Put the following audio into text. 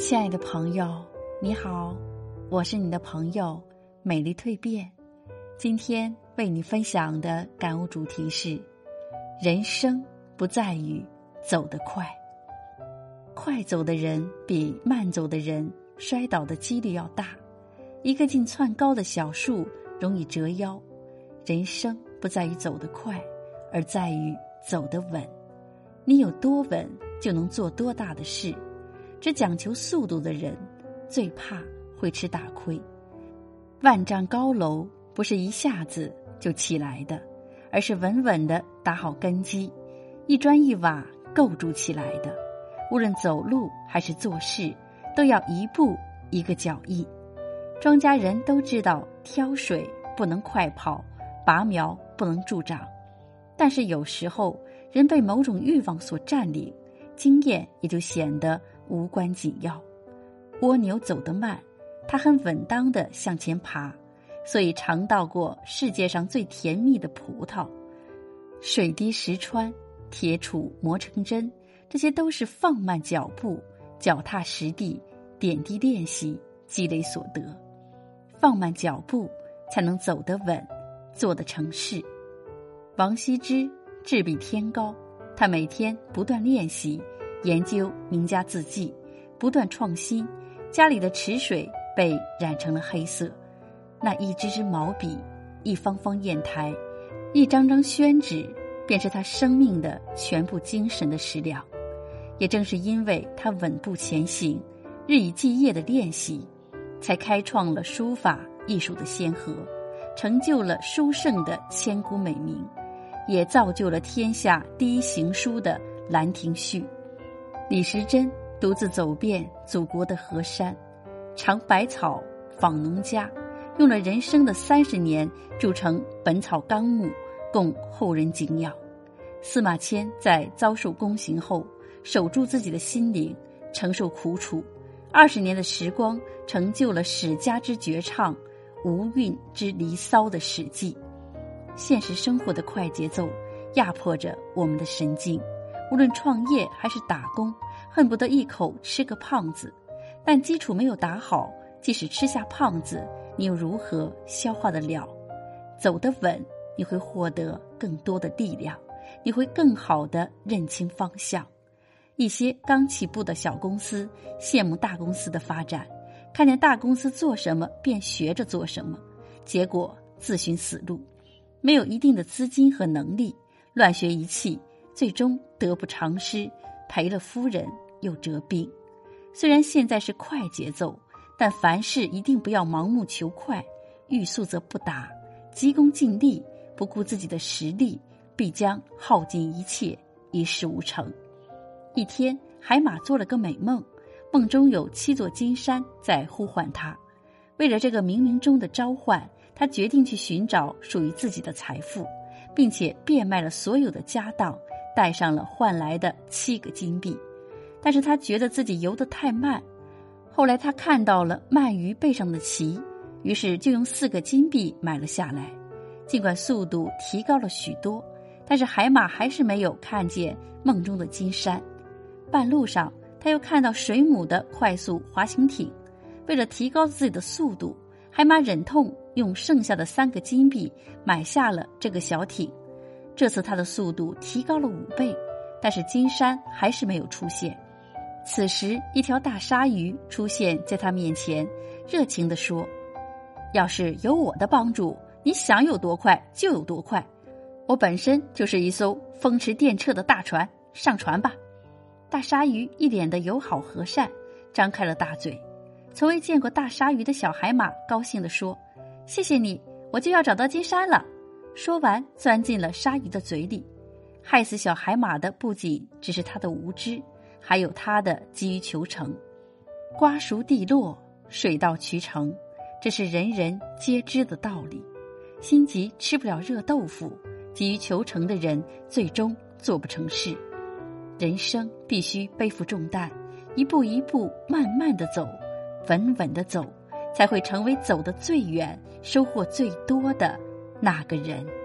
亲爱的朋友，你好，我是你的朋友美丽蜕变。今天为你分享的感悟主题是：人生不在于走得快，快走的人比慢走的人摔倒的几率要大。一个劲窜高的小树容易折腰。人生不在于走得快，而在于走得稳。你有多稳，就能做多大的事。只讲求速度的人，最怕会吃大亏。万丈高楼不是一下子就起来的，而是稳稳的打好根基，一砖一瓦构筑起来的。无论走路还是做事，都要一步一个脚印。庄稼人都知道，挑水不能快跑，拔苗不能助长。但是有时候，人被某种欲望所占领，经验也就显得。无关紧要，蜗牛走得慢，它很稳当的向前爬，所以尝到过世界上最甜蜜的葡萄。水滴石穿，铁杵磨成针，这些都是放慢脚步，脚踏实地，点滴练习积累所得。放慢脚步，才能走得稳，做得成事。王羲之志比天高，他每天不断练习。研究名家字迹，不断创新，家里的池水被染成了黑色。那一支支毛笔，一方方砚台，一张张宣纸，便是他生命的全部精神的食粮。也正是因为他稳步前行，日以继夜的练习，才开创了书法艺术的先河，成就了书圣的千古美名，也造就了天下第一行书的《兰亭序》。李时珍独自走遍祖国的河山，尝百草，访农家，用了人生的三十年铸成《本草纲目》，供后人敬仰。司马迁在遭受宫刑后，守住自己的心灵，承受苦楚，二十年的时光，成就了史家之绝唱，无韵之离骚的《史记》。现实生活的快节奏，压迫着我们的神经。无论创业还是打工，恨不得一口吃个胖子，但基础没有打好，即使吃下胖子，你又如何消化得了？走得稳，你会获得更多的力量，你会更好的认清方向。一些刚起步的小公司羡慕大公司的发展，看见大公司做什么便学着做什么，结果自寻死路，没有一定的资金和能力，乱学一气。最终得不偿失，赔了夫人又折兵。虽然现在是快节奏，但凡事一定不要盲目求快，欲速则不达，急功近利，不顾自己的实力，必将耗尽一切，一事无成。一天，海马做了个美梦，梦中有七座金山在呼唤他。为了这个冥冥中的召唤，他决定去寻找属于自己的财富，并且变卖了所有的家当。带上了换来的七个金币，但是他觉得自己游得太慢。后来他看到了鳗鱼背上的鳍，于是就用四个金币买了下来。尽管速度提高了许多，但是海马还是没有看见梦中的金山。半路上，他又看到水母的快速滑行艇。为了提高自己的速度，海马忍痛用剩下的三个金币买下了这个小艇。这次他的速度提高了五倍，但是金山还是没有出现。此时，一条大鲨鱼出现在他面前，热情地说：“要是有我的帮助，你想有多快就有多快。我本身就是一艘风驰电掣的大船，上船吧。”大鲨鱼一脸的友好和善，张开了大嘴。从未见过大鲨鱼的小海马高兴地说：“谢谢你，我就要找到金山了。”说完，钻进了鲨鱼的嘴里。害死小海马的不仅只是他的无知，还有他的急于求成。瓜熟蒂落，水到渠成，这是人人皆知的道理。心急吃不了热豆腐，急于求成的人最终做不成事。人生必须背负重担，一步一步慢慢的走，稳稳的走，才会成为走得最远、收获最多的。那个人。